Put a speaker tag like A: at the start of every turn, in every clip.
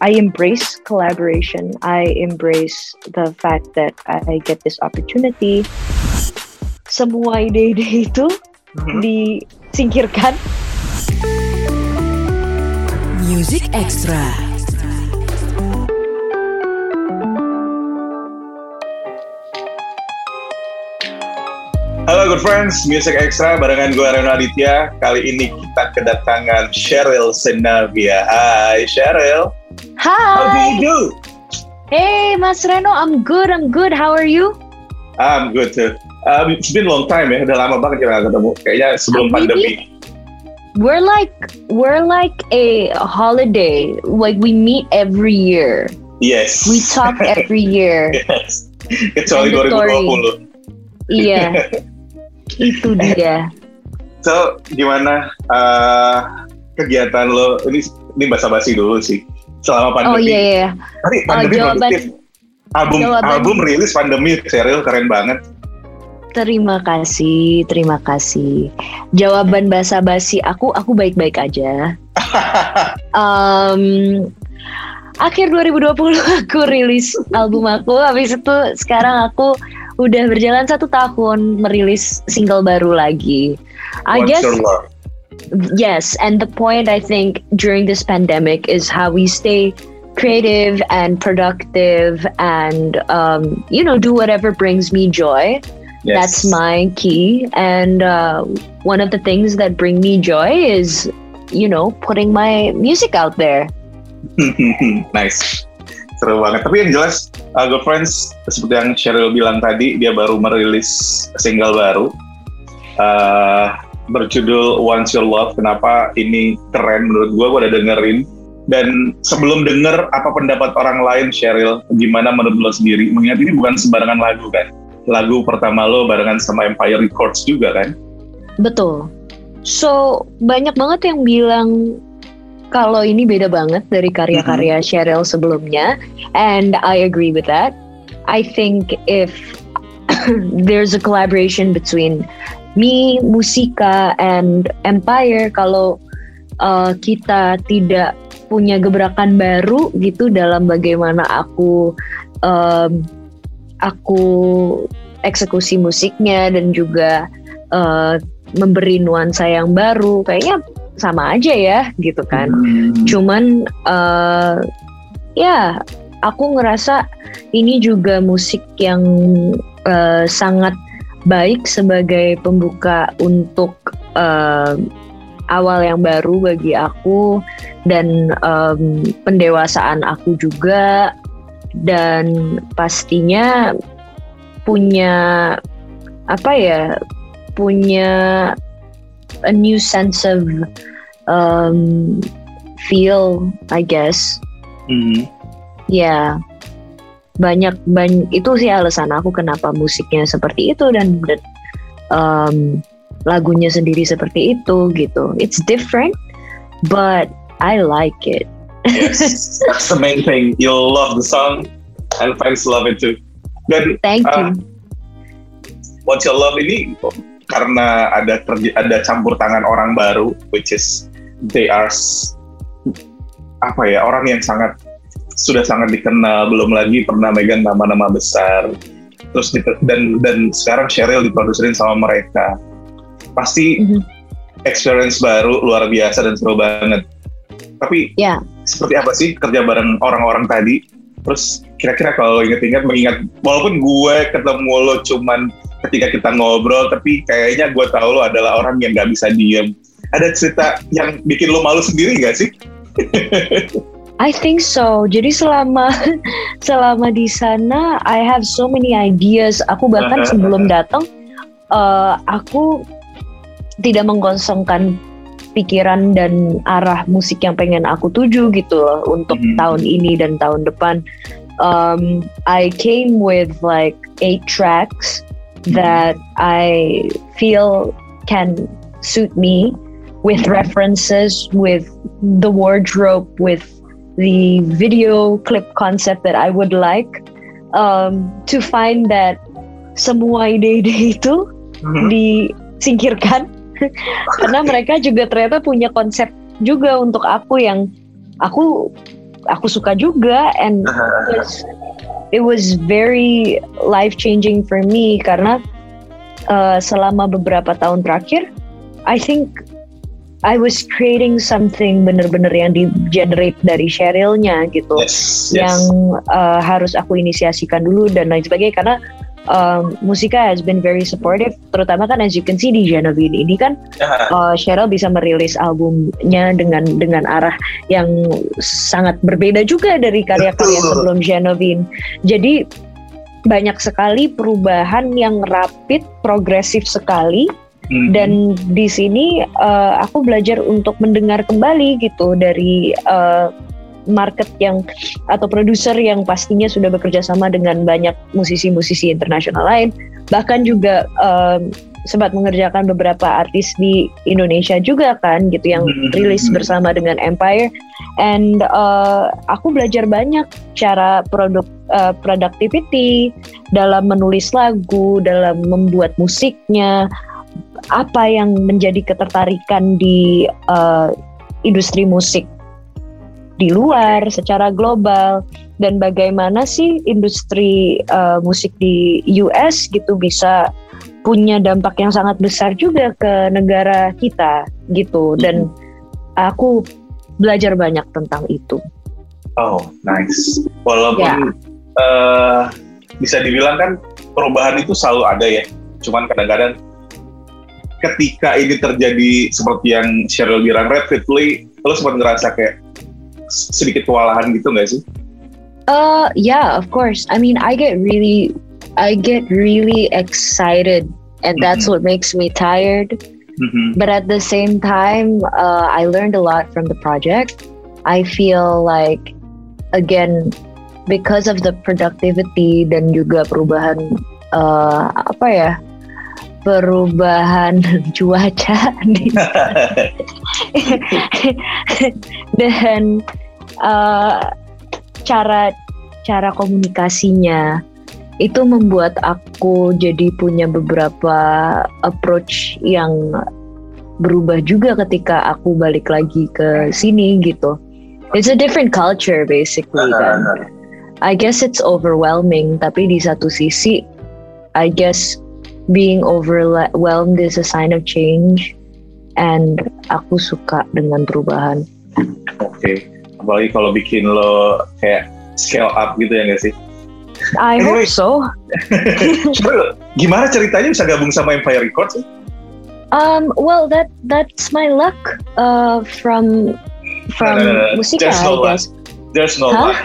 A: I embrace collaboration. I embrace the fact that I get this opportunity. Semua ide-ide itu
B: Mhm.
A: disingkirkan.
C: Music Extra.
B: Halo good friends, Music Extra barengan gue Reno Aditya. Kali ini kita kedatangan Cheryl Senavia. Hai Cheryl, how do you
A: Hi.
B: do?
A: Hey, Mas Reno, I'm good. I'm good. How are you?
B: I'm good too. Um, it's been long time ya, udah lama banget kita ketemu. Kayaknya sebelum
A: Really?
B: pandemi.
A: We're like we're like a holiday. Like we meet every year.
B: Yes.
A: We talk every year.
B: yes. Kecuali
A: Mandatory.
B: 2020.
A: Iya. Itu dia.
B: So, gimana uh, kegiatan lo? Ini ini basa-basi dulu sih. Selama
A: Oh
B: pandemi.
A: iya iya.
B: Tadi pandemi
A: jawaban-
B: produktif. Album
A: jawaban-
B: album rilis pandemi Cheryl keren banget.
A: Terima kasih, terima kasih. Jawaban basa-basi aku, aku baik-baik aja. Um, akhir 2020 aku rilis album aku. Habis itu sekarang aku udah berjalan satu tahun merilis single baru lagi. I
B: What's
A: guess? Yes, and the point I think during this pandemic is how we stay creative and productive and um, you know do whatever brings me joy.
B: Yes.
A: That's my key. And uh, one of the things that bring me joy is, you know, putting my music out there.
B: nice. Seru banget. Tapi yang jelas, uh, Good Friends, seperti yang Cheryl bilang tadi, dia baru merilis single baru. Uh, berjudul Once Your Love. Kenapa ini keren menurut gue, gue udah dengerin. Dan sebelum denger apa pendapat orang lain, Cheryl, gimana menurut lo sendiri? Mengingat ini bukan sembarangan lagu kan? Lagu pertama lo barengan sama Empire Records juga kan?
A: Betul. So, banyak banget yang bilang kalau ini beda banget dari karya-karya Cheryl sebelumnya. And I agree with that. I think if there's a collaboration between me, Musika, and Empire, kalau uh, kita tidak punya gebrakan baru gitu dalam bagaimana aku um, aku eksekusi musiknya dan juga uh, memberi nuansa yang baru kayaknya sama aja ya gitu kan. Cuman uh, ya aku ngerasa ini juga musik yang uh, sangat baik sebagai pembuka untuk uh, awal yang baru bagi aku dan um, pendewasaan aku juga. Dan pastinya punya apa ya punya a new sense of um, feel I guess.
B: Mhm.
A: ya banyak banyak itu sih alasan aku kenapa musiknya seperti itu dan, dan um, lagunya sendiri seperti itu gitu it's different but I like it
B: Yes, that's the main thing. You'll love the song, and fans love it too. Dan
A: thank
B: Ah.
A: you
B: What's Your Love ini karena ada kerja, ada campur tangan orang baru, which is they are apa ya orang yang sangat sudah sangat dikenal, belum lagi pernah megang nama-nama besar. Terus di, dan dan sekarang Cheryl diproduserin sama mereka. Pasti
A: Mhm.
B: experience baru luar biasa dan seru banget. Tapi
A: Ya.
B: seperti apa sih kerja bareng orang-orang tadi? Terus kira-kira kalau inget-inget mengingat walaupun gue ketemu lo cuman ketika kita ngobrol, tapi kayaknya gue tahu lo adalah orang yang gak bisa diem. Ada cerita yang bikin lo malu sendiri gak sih?
A: I think so. Jadi selama selama di sana, I have so many ideas. Aku bahkan sebelum datang, uh, aku tidak mengkosongkan pikiran dan arah musik yang pengen aku tuju gitu loh untuk
B: Mhm.
A: tahun ini dan tahun depan. Um, I came with like eight tracks that I feel can suit me with references, with the wardrobe, with the video clip concept that I would like um, to find that semua ide-ide itu disingkirkan. Karena mereka juga ternyata punya konsep juga untuk aku yang aku aku suka juga and it was, it was very life changing for me karena uh, selama beberapa tahun terakhir I think I was creating something bener-bener yang di generate dari Cherylnya gitu.
B: Yes, yes.
A: yang uh, harus aku inisiasikan dulu dan lain sebagainya. Karena um, Musika has been very supportive. Terutama kan as you can see di Genevieve ini kan uh, Cheryl bisa merilis albumnya dengan dengan arah yang sangat berbeda juga dari karya-karya sebelum Genevieve jadi banyak sekali perubahan yang rapid progresif sekali Dan di sini uh, aku belajar untuk mendengar kembali gitu dari uh, market yang atau produser yang pastinya sudah bekerja sama dengan banyak musisi-musisi internasional lain. Bahkan juga um, sempat mengerjakan beberapa artis di Indonesia juga kan gitu yang rilis bersama dengan Empire. And uh, aku belajar banyak cara produk uh, productivity dalam menulis lagu dalam membuat musiknya apa yang menjadi ketertarikan di uh, industri musik di luar secara global dan bagaimana sih industri uh, musik di US gitu bisa punya dampak yang sangat besar juga ke negara kita gitu dan aku belajar banyak tentang itu.
B: Oh, nice. Walaupun
A: Ya.
B: eh, bisa dibilang kan perubahan itu selalu ada ya. Cuman kadang-kadang ketika ini terjadi seperti yang Cheryl bilang rapidly, lo sempat ngerasa kayak sedikit kewalahan gitu nggak sih?
A: Uh yeah, of course. I mean, I get really I get really excited and that's what makes me tired.
B: Mhm.
A: But at the same time, uh, I learned a lot from the project. I feel like again because of the productivity dan juga perubahan uh, apa ya? Perubahan cuaca dan uh, cara cara komunikasinya itu membuat aku jadi punya beberapa approach yang berubah juga ketika aku balik lagi ke sini gitu. It's a different culture basically kan. I guess it's overwhelming tapi di satu sisi I guess being overwhelmed is a sign of change and aku suka dengan perubahan.
B: Oke. Apalagi kalau bikin lo kayak scale up gitu ya nggak sih?
A: I
B: Anyway.
A: hope so.
B: Gimana ceritanya bisa gabung sama Empire Records?
A: Um, well, that that's my luck uh, from from
B: Uh,
A: Musika,
B: there's no
A: I
B: luck.
A: guess.
B: There's no
A: Huh?
B: luck.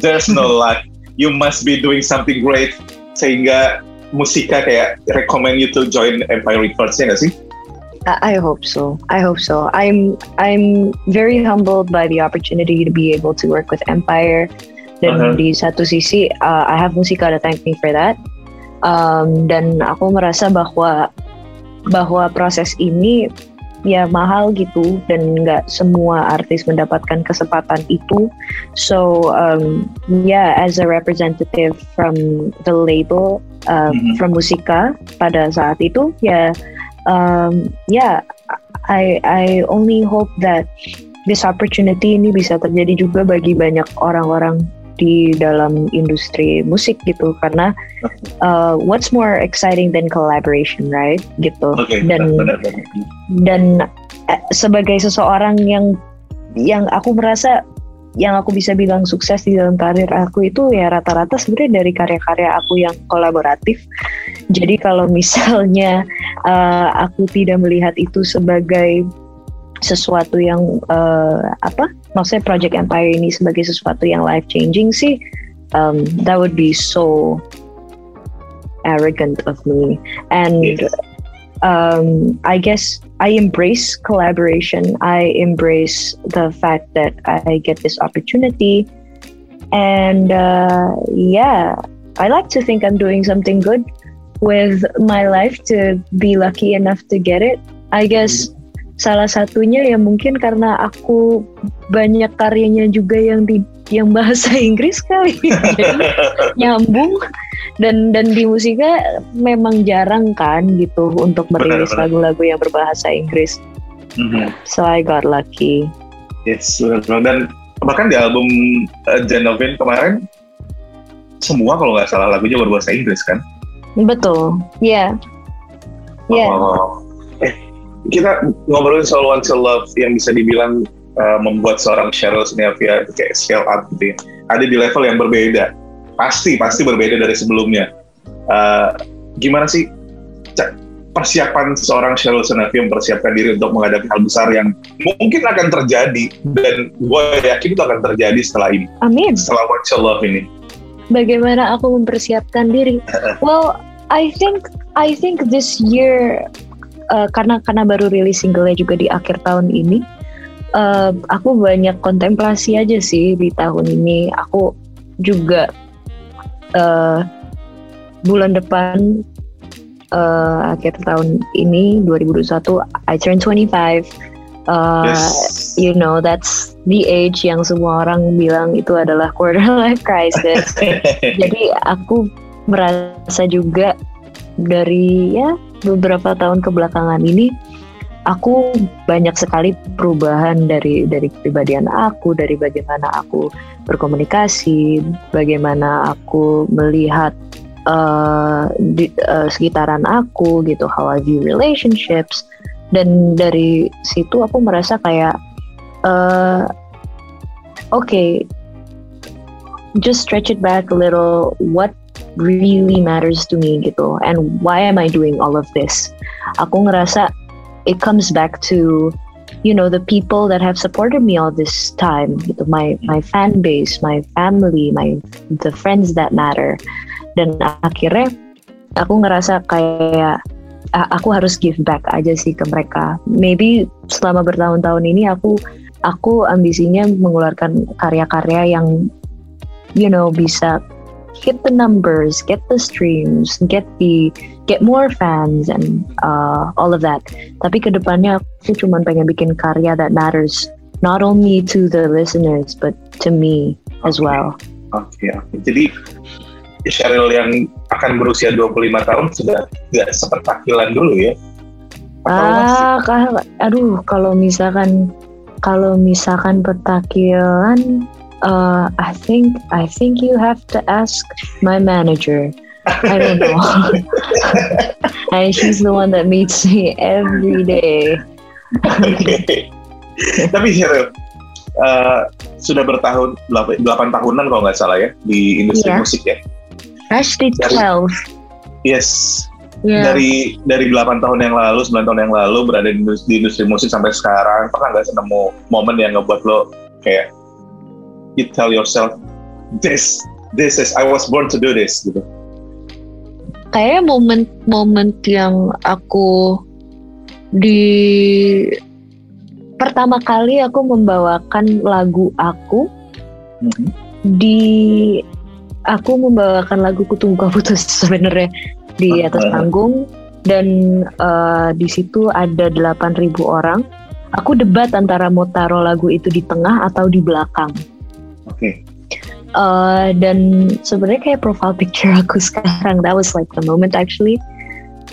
B: There's no luck. You must be doing something great sehingga Musika kayak recommend you to join Empire Records ya nggak sih?
A: I, I hope so. I hope so. I'm I'm very humbled by the opportunity to be able to work with Empire. Dan
B: Uh-huh.
A: di satu sisi, uh, I have Musika to thank me for that. Um, dan aku merasa bahwa bahwa proses ini ya mahal gitu dan nggak semua artis mendapatkan kesempatan itu. So um, yeah, as a representative from the label uh,
B: Mhm.
A: from Musika pada saat itu ya um, yeah, I I only hope that this opportunity ini bisa terjadi juga bagi banyak orang-orang di dalam industri musik gitu. Karena uh, what's more exciting than collaboration right? Gitu.
B: Oke,
A: dan
B: benar, benar,
A: dan eh, sebagai seseorang yang yang aku merasa yang aku bisa bilang sukses di dalam karir aku itu ya rata-rata sebenarnya dari karya-karya aku yang kolaboratif. Jadi kalau misalnya eh, aku tidak melihat itu sebagai sesuatu yang eh, apa? Maksudnya Project Empire ini sebagai sesuatu yang life changing sih, um, that would be so arrogant of me. And
B: Yes.
A: um, I guess I embrace collaboration. I embrace the fact that I get this opportunity. And uh, yeah, I like to think I'm doing something good with my life to be lucky enough to get it. I guess salah satunya ya mungkin karena aku banyak karyanya juga yang di yang bahasa Inggris kali. Jadi nyambung dan dan di musika memang jarang kan gitu untuk merilis lagu-lagu yang berbahasa Inggris.
B: Mhm.
A: So I got lucky.
B: Yes, dan bahkan di album uh, kemarin semua kalau nggak salah lagunya berbahasa Inggris kan?
A: Betul, ya. Yeah. Yeah.
B: Oh. Kita ngobrolin soal One to Love yang bisa dibilang uh, membuat seorang Cheryl Sinevia kayak scale up gitu ya. Ada di level yang berbeda. Pasti, pasti berbeda dari sebelumnya. Uh, gimana sih persiapan seorang Cheryl Sinevia mempersiapkan diri untuk menghadapi hal besar yang mungkin akan terjadi dan gue yakin itu akan terjadi setelah ini.
A: Amin.
B: Setelah One to Love ini.
A: Bagaimana aku mempersiapkan diri? well, I think I think this year uh, karena karena baru rilis singlenya juga di akhir tahun ini, uh, aku banyak kontemplasi aja sih di tahun ini. Aku juga uh, bulan depan uh, akhir tahun ini 2021 I turn 25. Uh, yes. You know that's the age yang semua orang bilang itu adalah quarter life crisis. Jadi aku merasa juga dari ya beberapa tahun kebelakangan ini aku banyak sekali perubahan dari dari kepribadian aku, dari bagaimana aku berkomunikasi, bagaimana aku melihat uh, di uh, sekitaran aku gitu, how I view relationships. Dan dari situ aku merasa kayak uh, oke okay, just stretch it back a little. What really matters to me gitu. And why am I doing all of this? Aku ngerasa it comes back to you know the people that have supported me all this time gitu. My my fan base my family my the friends that matter. Dan akhirnya aku ngerasa kayak aku harus give back aja sih ke mereka. Maybe selama bertahun-tahun ini aku aku ambisinya mengeluarkan karya-karya yang you know bisa hit the numbers, get the streams, get the get more fans and uh, all of that. Tapi ke depannya aku cuma pengen bikin karya that matters not only to the listeners but to me as well.
B: Oke, okay, okay. jadi Cheryl yang akan berusia 25 tahun sudah tidak sepertakilan dulu ya?
A: Ah, aduh kalau misalkan kalau misalkan petakilan uh, I think I think you have to ask my manager. I don't know. and she's the one that meets me every day.
B: okay. Tapi Cheryl, uh, sudah bertahun 8, 8 tahunan kalau nggak salah ya di industri yeah. musik ya.
A: Actually 12.
B: Yes. Yeah. Dari dari 8 tahun yang lalu, 9 tahun yang lalu berada di industri, di industri musik sampai sekarang, pernah nggak nemu momen yang ngebuat lo kayak you tell yourself this this is I was born to do this gitu
A: kayak momen-momen yang aku di pertama kali aku membawakan lagu aku mm-hmm. di aku membawakan lagu Kutunggu Putus sebenarnya di atas panggung dan uh, di situ ada 8.000 orang. Aku debat antara mau taruh lagu itu di tengah atau di belakang.
B: Oke. Okay.
A: Uh, dan sebenarnya kayak profile picture aku sekarang that was like the moment actually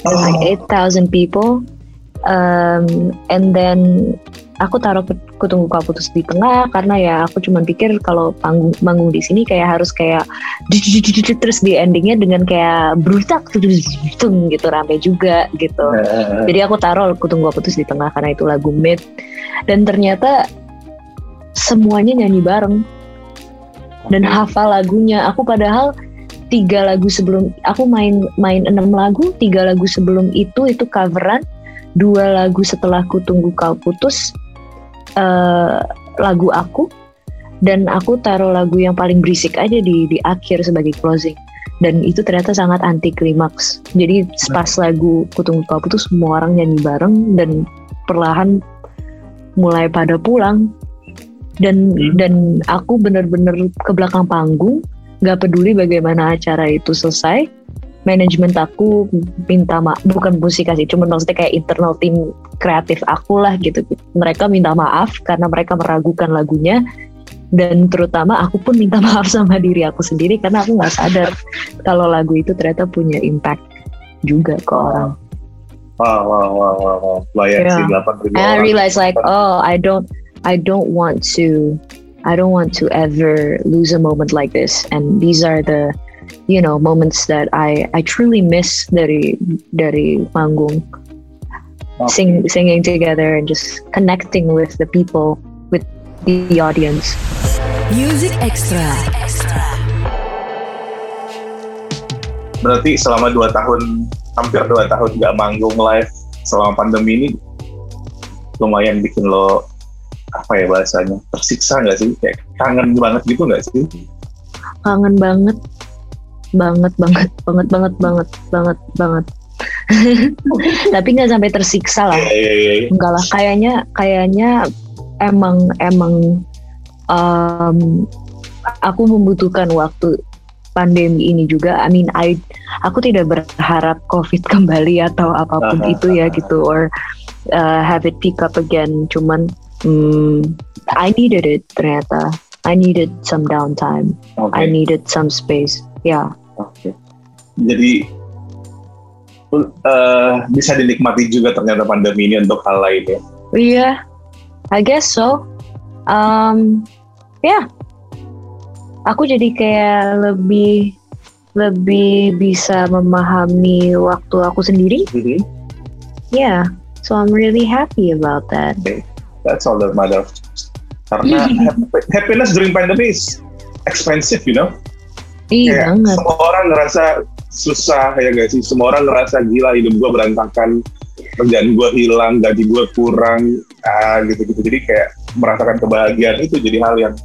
A: oh. like 8,000 people um, and then aku taruh kutunggu kau putus di tengah karena ya aku cuma pikir kalau panggung manggung di sini kayak harus kayak terus di endingnya dengan kayak brutak gitu rame juga gitu jadi aku taruh kutunggu kau putus di tengah karena itu lagu mid dan ternyata semuanya nyanyi bareng dan hafal lagunya. Aku padahal tiga lagu sebelum aku main main enam lagu, tiga lagu sebelum itu itu coveran, dua lagu setelah ku tunggu kau putus uh, lagu aku. Dan aku taruh lagu yang paling berisik aja di di akhir sebagai closing. Dan itu ternyata sangat anti klimaks jadi pas lagu tunggu kau putus semua orang nyanyi bareng dan perlahan mulai pada pulang dan hmm. dan aku bener-bener ke belakang panggung nggak peduli bagaimana acara itu selesai manajemen aku minta maaf bukan musikasi cuma maksudnya kayak internal tim kreatif aku lah gitu mereka minta maaf karena mereka meragukan lagunya dan terutama aku pun minta maaf sama diri aku sendiri karena aku nggak sadar kalau lagu itu ternyata punya impact juga ke orang.
B: Wow, wow, wow, wow, wow. Yeah. sih 8 ribu
A: I realize like, oh, I don't I don't want to I don't want to ever lose a moment like this. And these are the, you know, moments that I I truly miss dari dari panggung.
B: Okay.
A: Sing, singing together and just connecting with the people, with the audience.
C: Music Extra.
B: Berarti selama dua tahun, hampir dua tahun nggak manggung live selama pandemi ini, lumayan bikin lo apa ya bahasanya tersiksa nggak sih? Kayak kangen banget gitu nggak sih?
A: Kangen banget, banget, banget, banget, banget, banget, banget, banget. Tapi nggak sampai tersiksa lah.
B: Iya iya iya.
A: Enggak lah, kayaknya kayaknya emang emang um, aku membutuhkan waktu pandemi ini juga. I mean, I aku tidak berharap COVID kembali atau apa
B: pun
A: itu ya gitu, or uh, have it pick up again. Cuman, hmm, I needed it ternyata. I needed some downtime.
B: Oke.
A: I needed some space. Ya,
B: Oke. Jadi eh, bisa dinikmati juga ternyata pandemi ini untuk hal lain ya.
A: iya, I guess so. Um, ya, aku jadi kayak lebih lebih bisa memahami waktu aku sendiri. Yeah, so I'm really happy about that.
B: That's all that matters. Karena hap- happiness during pandemic is expensive, you know.
A: Iya banget.
B: semua orang ngerasa susah ya guys sih. Semua orang ngerasa gila hidup gue berantakan, kerjaan gue hilang, gaji gue kurang, ah, gitu-gitu. Jadi kayak merasakan kebahagiaan itu jadi hal yang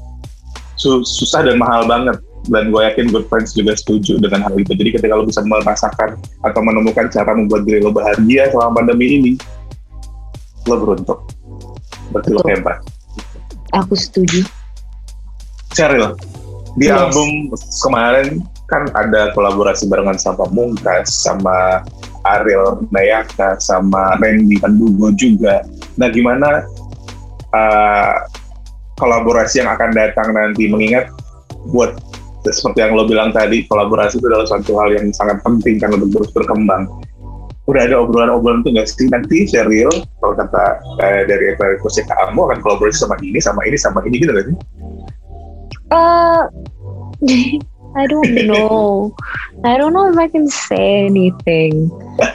B: su- susah dan mahal banget. Dan gue yakin good friends juga setuju dengan hal itu. Jadi ketika lo bisa merasakan atau menemukan cara membuat diri lo bahagia selama pandemi ini, lo beruntung. Berarti lo hebat.
A: Aku setuju.
B: Cheryl, di
A: Yes.
B: album kemarin kan ada kolaborasi barengan sama Mungkas, sama Ariel Nayaka, sama Randy Pandugo juga. Nah, gimana uh, kolaborasi yang akan datang nanti? Mengingat buat seperti yang lo bilang tadi, kolaborasi itu adalah suatu hal yang sangat penting kan untuk terus berkembang. Udah ada obrolan-obrolan itu nggak sih? Nanti Cheryl, kalau kata eh, dari Kursi kamu akan kolaborasi sama ini, sama ini, sama ini gitu nggak sih?
A: Uh, I don't know. I don't know if I can say anything.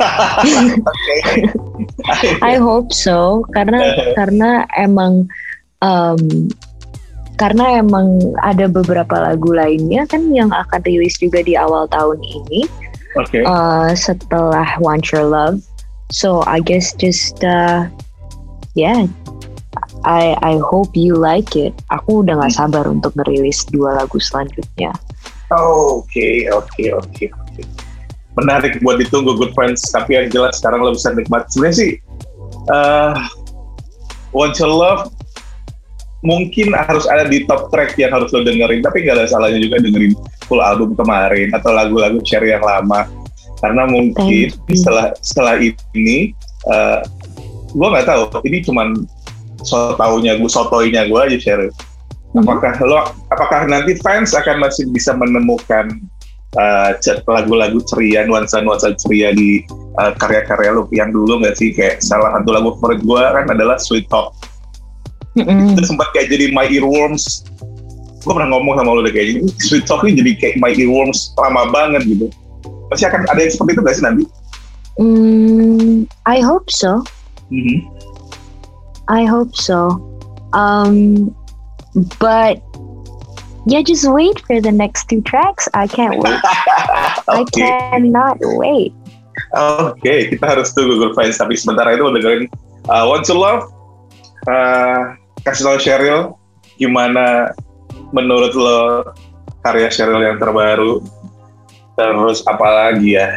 A: I hope so karena karena emang um, karena emang ada beberapa lagu lainnya kan yang akan rilis juga di awal tahun ini
B: Oke.
A: uh, setelah Want Your Love. So I guess just uh, yeah, I I hope you like it. Aku udah nggak sabar untuk ngerilis dua lagu selanjutnya.
B: Oke, oke, oke, oke. Menarik buat ditunggu Good Friends. Tapi yang jelas sekarang lo bisa nikmat. Sebenarnya sih, eh Want Your Love mungkin harus ada di top track yang harus lo dengerin. Tapi nggak ada salahnya juga dengerin full album kemarin atau lagu-lagu Cherry yang lama. Karena mungkin setelah setelah ini, eh gue nggak tahu. Ini cuman so taunya gue, sotoinya gue aja Cheryl. Apakah lo, apakah nanti fans akan masih bisa menemukan uh, lagu-lagu ceria, nuansa-nuansa ceria di uh, karya-karya lo yang dulu nggak sih? Kayak salah satu lagu favorit gue kan adalah Sweet Talk.
A: Mm-mm.
B: Itu sempat kayak jadi my earworms. Gue pernah ngomong sama lo deh kayak gini, Sweet Talk ini jadi kayak my earworms lama banget gitu. Pasti akan ada yang seperti itu nggak sih nanti?
A: Mm, I hope so.
B: Mhm.
A: I hope so. Um, but yeah, just wait for the next two tracks. I can't wait. I
B: Oke.
A: cannot wait.
B: Oke, kita harus tunggu Good Vibes. Tapi sementara itu dengerin uh, Want to Love. Uh, kasih tau Cheryl gimana menurut lo karya Cheryl yang terbaru. Terus apa lagi ya?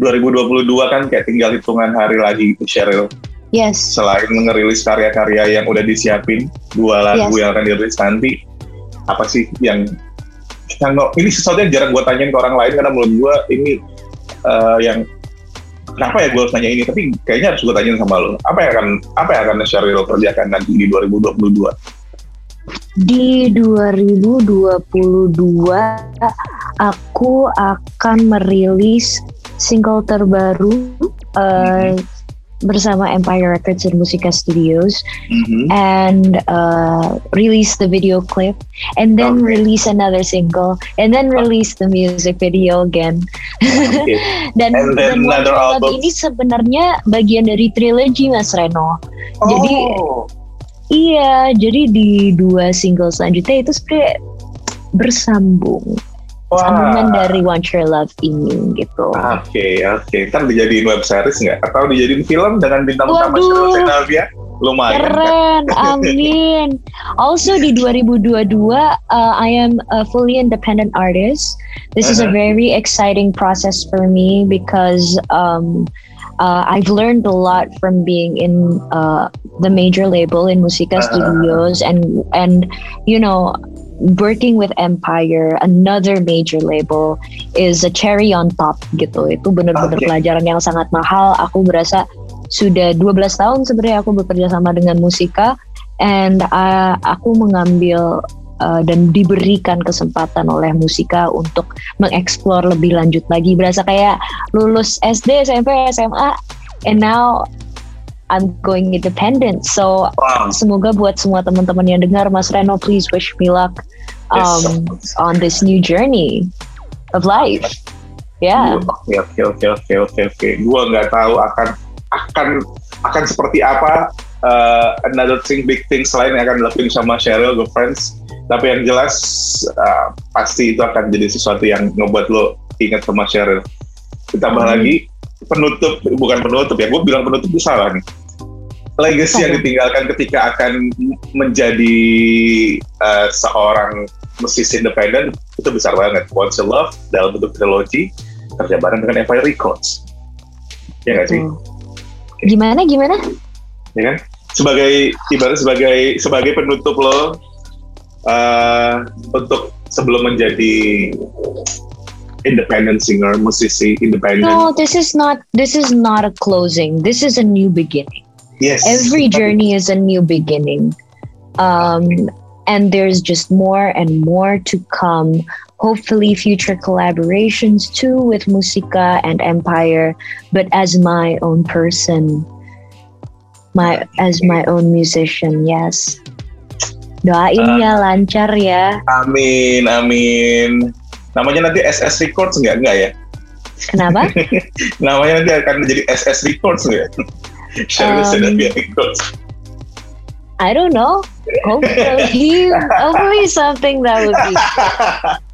B: 2022 kan kayak tinggal hitungan hari lagi gitu Cheryl.
A: Yes.
B: Selain ngerilis karya-karya yang udah disiapin, dua lagu
A: Yes.
B: yang akan dirilis nanti, apa sih yang yang ini sesuatu yang jarang gue tanyain ke orang lain karena menurut gue ini eh, yang kenapa ya gue harus nanya ini tapi kayaknya harus gue tanyain sama lo apa yang akan apa yang akan Sheryl kerjakan nanti di 2022
A: Di 2022 aku akan merilis single terbaru uh, bersama Empire Records and Musika Studios
B: Mhm.
A: and uh, release the video clip and then
B: Okay.
A: release another single and then release the music video again.
B: Oke.
A: dan
B: And then
A: dan
B: another album.
A: ini sebenarnya bagian dari trilogy Mas Reno. Jadi
B: Oh.
A: Iya, jadi di dua single selanjutnya itu sebenarnya bersambung.
B: Wah.
A: Sambungan dari Want Your Love ini gitu.
B: Oke, oke. Ntar dijadiin web series nggak? Atau dijadiin film dengan bintang utama. Cheryl Senavia? Lumayan. kan?
A: Keren, amin. Also di 2022, uh, I am a fully independent artist. This is a
B: Uh-huh.
A: very exciting process for me because um, uh, I've learned a lot from being in uh, the major label in Musica
B: Uh-huh.
A: Studios and and you know working with Empire, another major label, is a cherry on top gitu. Itu benar-benar
B: Okay.
A: pelajaran yang sangat mahal. Aku berasa sudah 12 tahun sebenarnya aku bekerja sama dengan Musika and uh, aku mengambil uh, dan diberikan kesempatan oleh Musika untuk mengeksplor lebih lanjut lagi. Berasa kayak lulus SD, SMP, SMA and now I'm going independent. So
B: Wow.
A: semoga buat semua teman-teman yang dengar Mas Reno please wish me luck
B: Yes.
A: um, on this new journey of life. Yeah.
B: Oke, oke, oke, oke, oke, oke. Gua nggak tahu akan akan akan seperti apa uh, another thing big thing selain yang akan dilakuin sama Cheryl, good friends. Tapi yang jelas uh, pasti itu akan jadi sesuatu yang ngebuat lo ingat sama Cheryl. Ditambah
A: Hmm.
B: lagi penutup, bukan penutup ya, gue bilang penutup itu salah nih. Legacy yang ditinggalkan ketika akan menjadi uh, seorang musisi independen itu besar banget. Once You Love dalam bentuk trilogi kerja bareng dengan Empire Records. Ya nggak sih?
A: Tuh. Gimana gimana?
B: Ya kan? Sebagai ibarat sebagai sebagai penutup lo uh, untuk sebelum menjadi independent singer, musisi independent.
A: No, this is not this is not a closing. This is a new beginning.
B: Yes.
A: Every journey is a new beginning. Um and there's just more and more to come. Hopefully future collaborations too with Musica and Empire, but as my own person. My as my own musician, yes. Doain ya lancar ya.
B: Amin, amin. Namanya nanti SS Records nggak? Nggak ya?
A: Kenapa?
B: Namanya nanti akan menjadi SS Records nggak? Cheryl
A: Um,
B: Records.
A: I don't know. Hopefully, hopefully something that would be.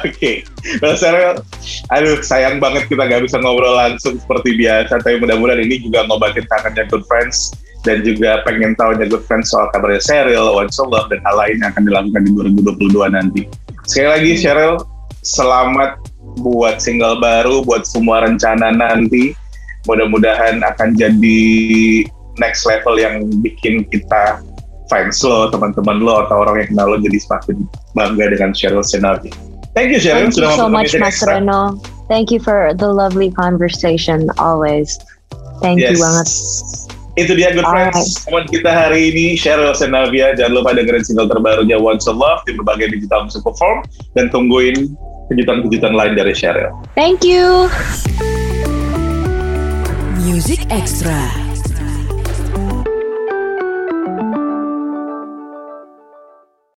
B: Oke, Nah, Cheryl, aduh sayang banget kita nggak bisa ngobrol langsung seperti biasa, tapi mudah-mudahan ini juga ngobatin kangennya Good Friends dan juga pengen tahunya Good Friends soal kabarnya Cheryl, One Soul Love, dan hal lain yang akan dilakukan di 2022 nanti. Sekali lagi Cheryl, selamat buat single baru, buat semua rencana nanti. Mudah-mudahan akan jadi next level yang bikin kita fans lo, teman-teman lo, atau orang yang kenal lo jadi semakin bangga dengan Cheryl Senavia. Thank you Cheryl
A: Thank you
B: sudah
A: so
B: mau
A: much, Mas
B: Extra.
A: Reno. Thank you for the lovely conversation always. Thank you
B: Yes.
A: banget.
B: Itu dia Good
A: Alright.
B: Friends. Teman kita hari ini Cheryl Senavia. Jangan lupa dengerin single terbarunya Once a Love di berbagai digital music platform dan tungguin kejutan-kejutan lain dari Cheryl.
A: Thank you.
C: Music Extra.